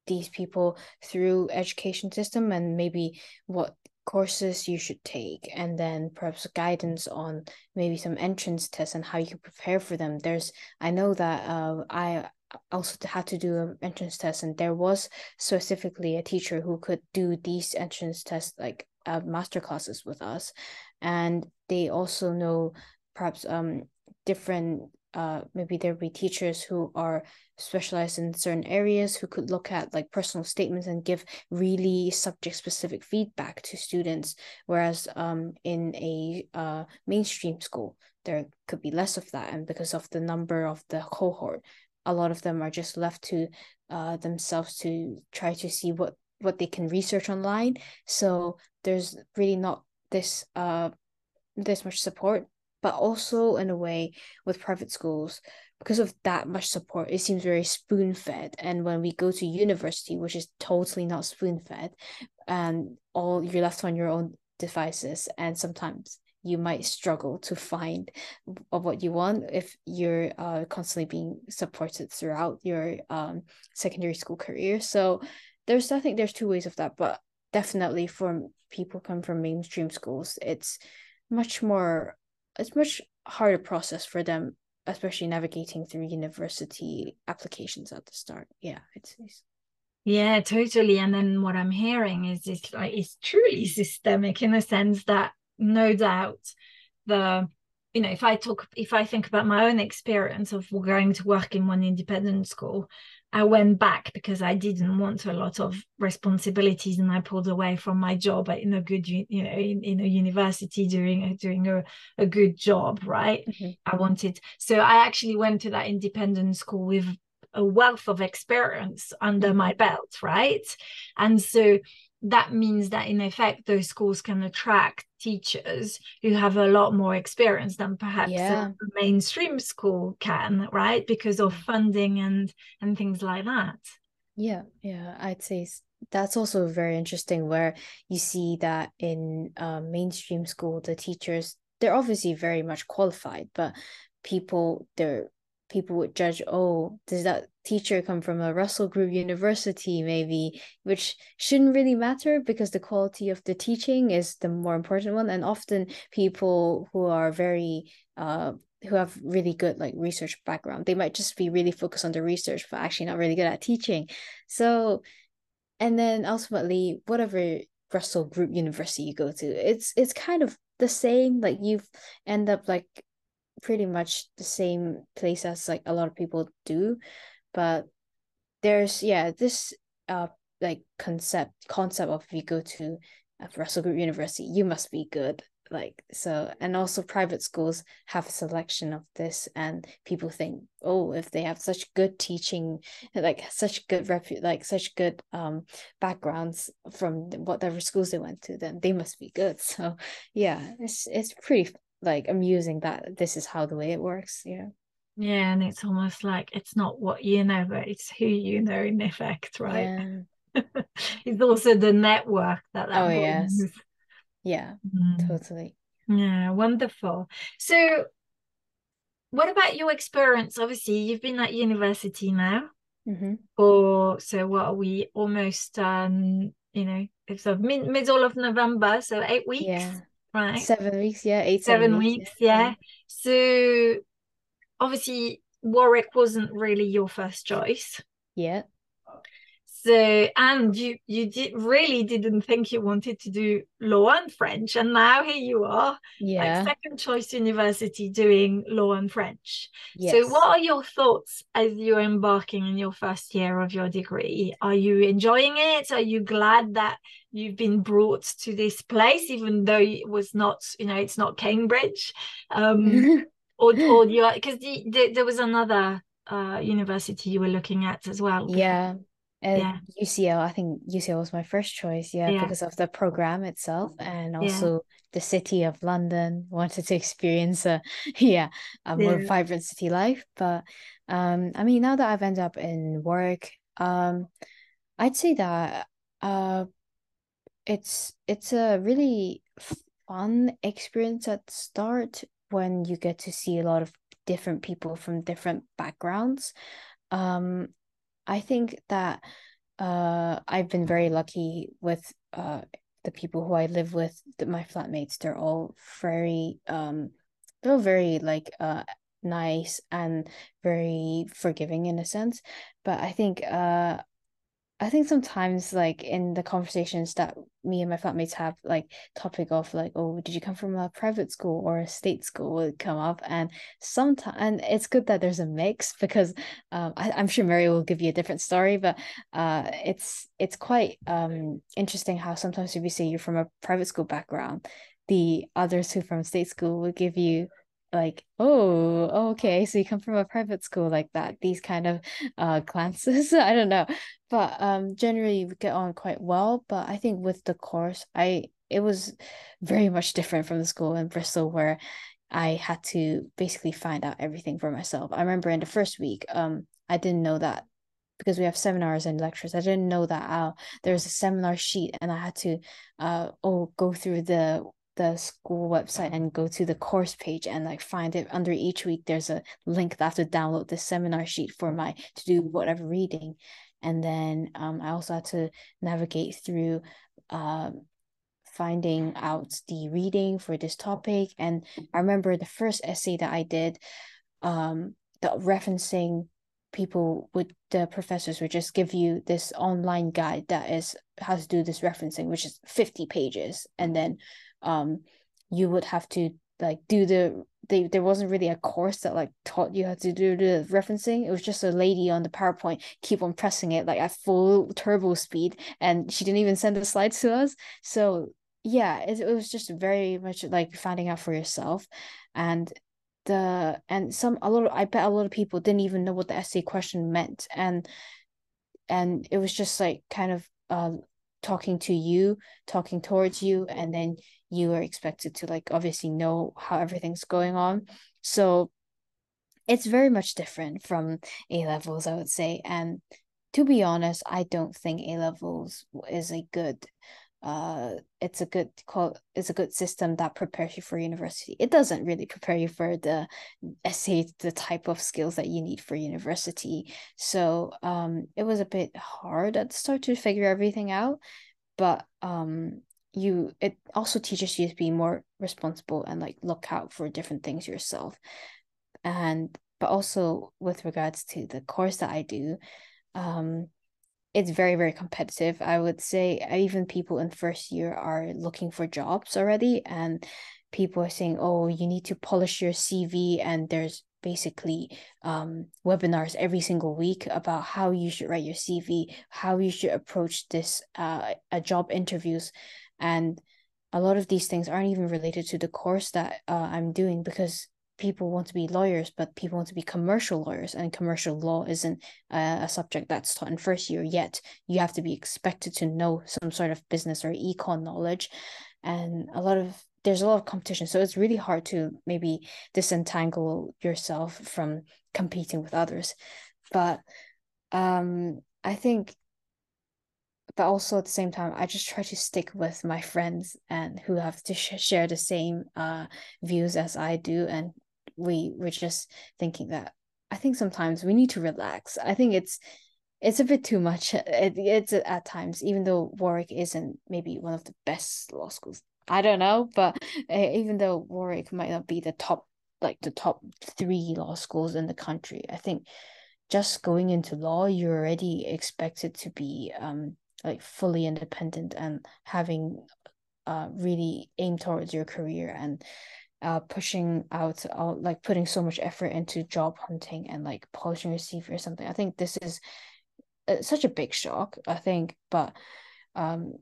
these people through education system and maybe what courses you should take and then perhaps guidance on maybe some entrance tests and how you can prepare for them. There's i know that uh, i also had to do an entrance test and there was specifically a teacher who could do these entrance tests like uh, master classes with us and they also know perhaps um different uh maybe there'll be teachers who are specialized in certain areas who could look at like personal statements and give really subject specific feedback to students whereas um in a uh mainstream school there could be less of that and because of the number of the cohort a lot of them are just left to uh themselves to try to see what what they can research online. So there's really not this uh this much support but also in a way with private schools because of that much support it seems very spoon fed and when we go to university which is totally not spoon fed and all you're left on your own devices and sometimes you might struggle to find what you want if you're uh, constantly being supported throughout your um, secondary school career. So there's i think there's two ways of that but definitely for people come from mainstream schools it's much more it's much harder process for them especially navigating through university applications at the start. Yeah it's, yeah totally. And then what i'm hearing is it's like it's truly systemic in the sense that no doubt the you know if i talk if i think about my own experience of going to work in one independent school I went back because I didn't want a lot of responsibilities and I pulled away from my job in a good, you know, in, in a university doing a, doing a, a good job, right? Mm-hmm. I wanted, so I actually went to that independent school with a wealth of experience under mm-hmm. my belt, right? And so that means that in effect those schools can attract teachers who have a lot more experience than perhaps yeah. a mainstream school can right? Because of funding and and things like that. Yeah yeah i'd say that's also very interesting where you see that in uh, mainstream school the teachers they're obviously very much qualified but people they're people would judge oh does that teacher come from a russell group university maybe? Which shouldn't really matter because the quality of the teaching is the more important one. And often people who are very uh who have really good like research background they might just be really focused on the research but actually not really good at teaching. So and then ultimately whatever russell group university you go to it's it's kind of the same. Like you end up like pretty much the same place as like a lot of people do but there's yeah this uh like concept concept of if you go to a Russell Group University you must be good like so and also private schools have a selection of this and people think oh if they have such good teaching like such good repu- like such good um backgrounds from whatever schools they went to then they must be good. So yeah it's it's pretty like amusing that this is how the way it works yeah. Yeah and it's almost like it's not what you know but it's who you know in effect right? Yeah. it's also the network that, that oh yes. Yeah mm. totally. Yeah wonderful. So what about your experience? Obviously you've been at university now mm-hmm. or so what are we almost um you know it's of mid- middle of november so eight weeks? Yeah right seven weeks yeah eight seven, seven weeks, weeks yeah. yeah. so obviously warwick wasn't really your first choice yeah so and you you did really didn't think you wanted to do law and french and now here you are yeah. like second choice university doing law and french. Yes. so what are your thoughts as you're embarking in your first year of your degree? Are you enjoying it? Are you glad that you've been brought to this place even though it was not you know it's not cambridge? Um or or you because the, the, there was another uh university you were looking at as well yeah and yeah. UCL, I think UCL was my first choice, yeah, yeah. because of the program itself and also yeah. the city of London. Wanted to experience a yeah, a more vibrant city life. But um I mean now that I've ended up in Warwick, um I'd say that uh it's it's a really fun experience at start when you get to see a lot of different people from different backgrounds. Um I think that uh, I've been very lucky with uh, the people who I live with, my flatmates. They're all very, um, they're all very like uh, nice and very forgiving in a sense. But I think uh, I think sometimes like in the conversations that me and my flatmates have, like topic of like, oh, did you come from a private school or a state school would come up. And sometimes and it's good that there's a mix because um I, I'm sure Mary will give you a different story, but uh it's it's quite um interesting how sometimes if you say you're from a private school background, the others who from state school will give you like oh okay so you come from a private school like that these kind of uh glances i don't know but um generally we get on quite well but i think with the course i it was very much different from the school in bristol where i had to basically find out everything for myself i remember in the first week um i didn't know that because we have seminars and lectures. I didn't know that uh, there was a seminar sheet and I had to uh oh go through the the school website and go to the course page and like find it. Under each week there's a link that I have to download the seminar sheet for my to do whatever reading. And then um, I also had to navigate through um, finding out the reading for this topic. And I remember the first essay that I did um, the referencing people would the professors would just give you this online guide that is how to do this referencing which is 50 pages. And then um you would have to like do the they there wasn't really a course that like taught you how to do the referencing. It was just a lady on the powerpoint keep on pressing it like at full turbo speed and she didn't even send the slides to us. So yeah it, it was just very much like finding out for yourself. And the and some a lot of, I bet a lot of people didn't even know what the essay question meant. And and it was just like kind of uh talking to you talking towards you and then you are expected to like obviously know how everything's going on. So it's very much different from a levels i would say. And to be honest i don't think a levels is a good uh it's a good call it's a good system that prepares you for university. It doesn't really prepare you for the essay the type of skills that you need for university. So um it was a bit hard at the start to figure everything out but um you it also teaches you to be more responsible and like look out for different things yourself. And but also with regards to the course that i do um it's very very competitive. I would say even people in first year are looking for jobs already and people are saying oh you need to polish your cv and there's basically um, webinars every single week about how you should write your cv how you should approach this uh, a job interviews and a lot of these things aren't even related to the course that uh, i'm doing because people want to be lawyers, but people want to be commercial lawyers, and commercial law isn't a, a subject that's taught in first year yet. You have to be expected to know some sort of business or econ knowledge, and a lot of there's a lot of competition, so it's really hard to maybe disentangle yourself from competing with others. But um, I think but also at the same time i just try to stick with my friends and who have to sh- share the same uh views as i do and we were just thinking that I think sometimes we need to relax. I think it's it's a bit too much. It, it's at times, even though Warwick isn't maybe one of the best law schools. I don't know, but uh, even though Warwick might not be the top, like the top three law schools in the country, I think just going into law, you're already expected to be um like fully independent and having uh really aim towards your career and uh pushing out uh, like putting so much effort into job hunting and like polishing your CV or something. I think this is uh, such a big shock. I think, but um,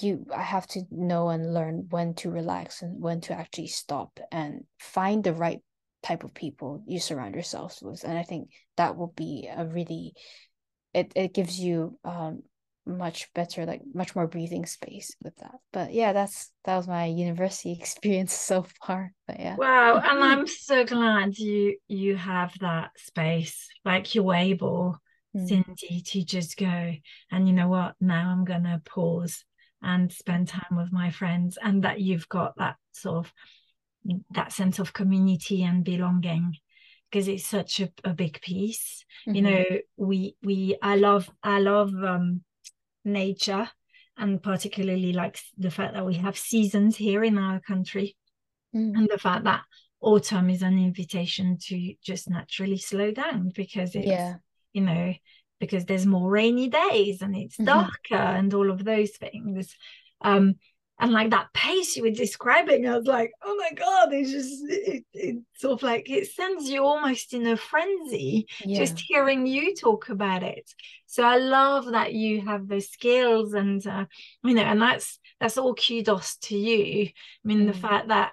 you I have to know and learn when to relax and when to actually stop and find the right type of people you surround yourselves with. And I think that will be a really it it gives you um much better like much more breathing space with that but yeah that's that was my university experience so far but yeah wow and i'm so glad you you have that space like you're able mm. cindy to just go and you know what now i'm gonna pause and spend time with my friends and that you've got that sort of that sense of community and belonging because it's such a, a big piece mm-hmm. you know we we i love i love um nature and particularly like the fact that we have seasons here in our country mm. and the fact that autumn is an invitation to just naturally slow down because it's yeah. you know because there's more rainy days and it's mm-hmm. darker mm-hmm. and all of those things um and like that pace you were describing i was like oh my god it's just it, it sort of like it sends you almost in a frenzy yeah. just hearing you talk about it so i love that you have the skills and uh, you know and that's that's all kudos to you i mean mm. the fact that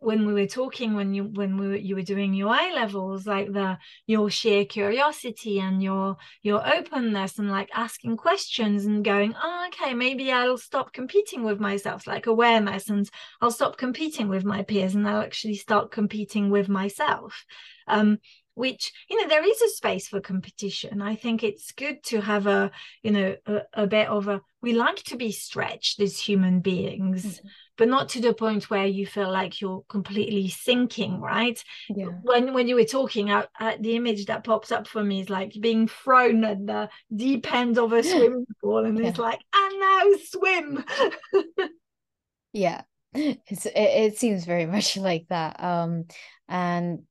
when we were talking when you when we were, you were doing your A levels, like the your sheer curiosity and your your openness and like asking questions and going, oh, okay, maybe I'll stop competing with myself, like awareness, and I'll stop competing with my peers and I'll actually start competing with myself. Um, which you know there is a space for competition i think it's good to have a you know a, a bit of a we like to be stretched as human beings mm-hmm. But not to the point where you feel like you're completely sinking right yeah. when when you were talking out uh, the image that pops up for me is like being thrown at the deep end of a swimming pool and yeah. it's like and now swim yeah it's it, it seems very much like that um and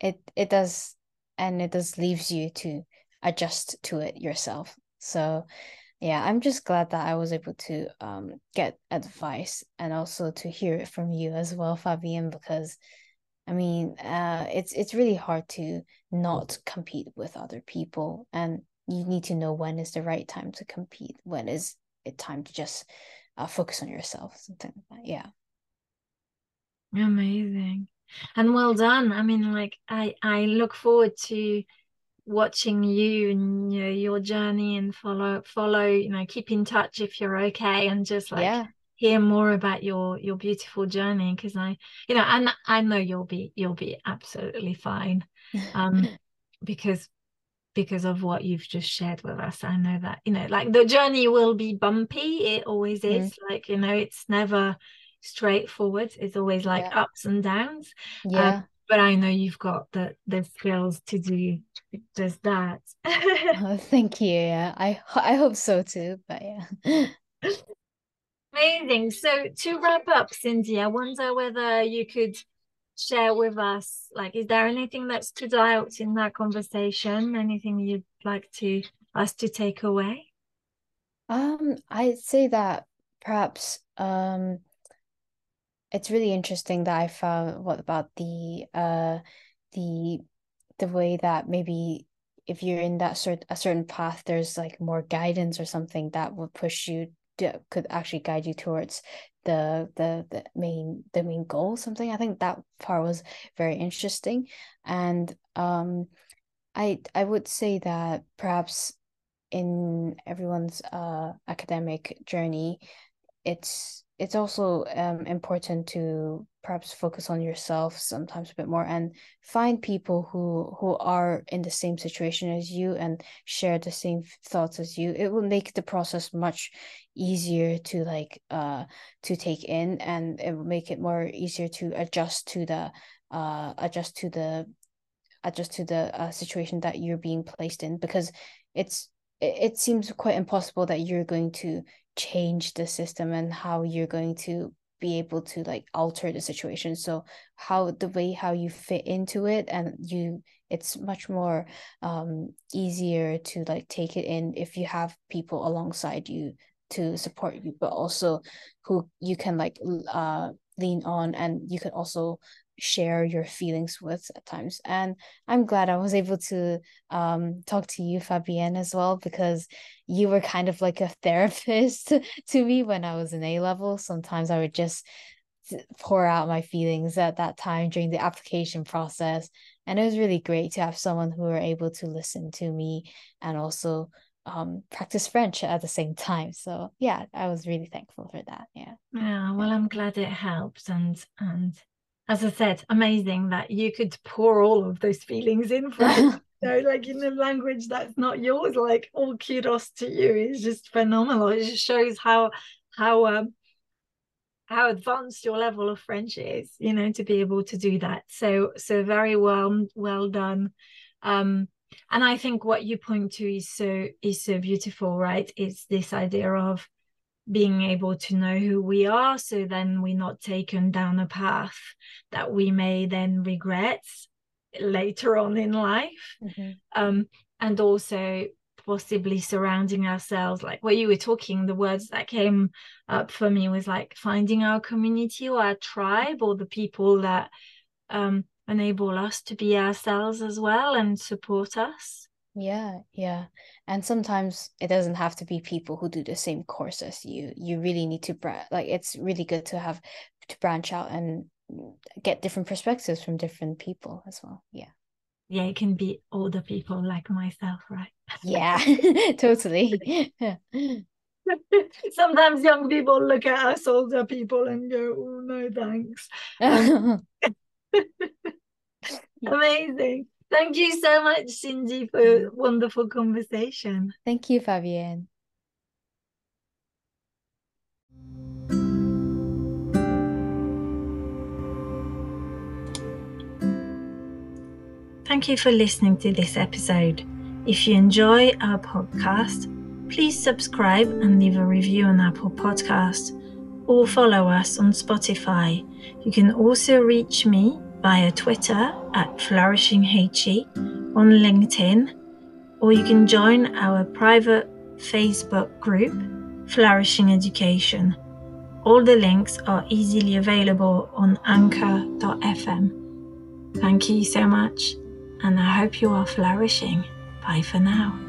it it does and it does leaves you to adjust to it yourself so yeah i'm just glad that i was able to um get advice and also to hear it from you as well Fabienne because i mean uh it's it's really hard to not compete with other people and you need to know when is the right time to compete when is it time to just uh, focus on yourself something like that yeah. Amazing. And well done. I mean like i i look forward to watching you and you know, your journey and follow follow you know keep in touch if you're okay and just like yeah. hear more about your your beautiful journey because i you know and i know you'll be you'll be absolutely fine um because because of what you've just shared with us i know that you know like the journey will be bumpy it always mm. is like you know it's never straightforward. It's always like yeah. ups and downs. Um, yeah. Um, but I know you've got the the skills to do just that. oh, thank you. Yeah, I I hope so too. But yeah. Amazing. So to wrap up, Cindy, I wonder whether you could share with us, like, is there anything that stood out in that conversation? Anything you'd like to us to take away? Um, I'd say that perhaps um it's really interesting that I found what about the uh the the way that maybe if you're in that sort a certain path there's like more guidance or something that would push you to, could actually guide you towards the the the main the main goal something. I think that part was very interesting. And um i i would say that perhaps in everyone's uh academic journey it's it's also um, important to perhaps focus on yourself sometimes a bit more and find people who who are in the same situation as you and share the same thoughts as you. It will make the process much easier to like uh to take in and it will make it more easier to adjust to the uh adjust to the adjust to the uh, situation that you're being placed in because it's it, it seems quite impossible that you're going to change the system and how you're going to be able to like alter the situation. So how the way how you fit into it and you it's much more um easier to like take it in if you have people alongside you to support you but also who you can like uh lean on and you can also share your feelings with at times. And I'm glad I was able to um, talk to you, Fabienne, as well, because you were kind of like a therapist to me when I was in A level. Sometimes I would just pour out my feelings at that time during the application process. And it was really great to have someone who were able to listen to me and also um practice French at the same time. So yeah, I was really thankful for that. Yeah. Yeah. Well, I'm glad it helped and and as I said, amazing that you could pour all of those feelings in French. so, like in a language that's not yours, like all kudos to you. It's just phenomenal. It just shows how how um how advanced your level of French is, you know, to be able to do that. So so very well well done. Um and I think what you point to is so is so beautiful, right? It's this idea of being able to know who we are so then we're not taken down a path that we may then regret later on in life mm-hmm. um, and also possibly surrounding ourselves like what you were talking the words that came up for me was like finding our community or our tribe or the people that um, enable us to be ourselves as well and support us yeah, yeah. And sometimes it doesn't have to be people who do the same course as you. You really need to bra- like it's really good to have to branch out and get different perspectives from different people as well. Yeah. Yeah, it can be older people like myself, right? Yeah, totally. Sometimes young people look at us older people and go, "Oh no, thanks." Um, amazing. Thank you so much, Cindy, for a wonderful conversation. Thank you, Fabienne. Thank you for listening to this episode. If you enjoy our podcast, please subscribe and leave a review on Apple Podcast or follow us on Spotify. You can also reach me via Twitter at flourishinghe, on LinkedIn, or you can join our private Facebook group, Flourishing Education. All the links are easily available on anchor.fm. Thank you so much, and I hope you are flourishing. Bye for now.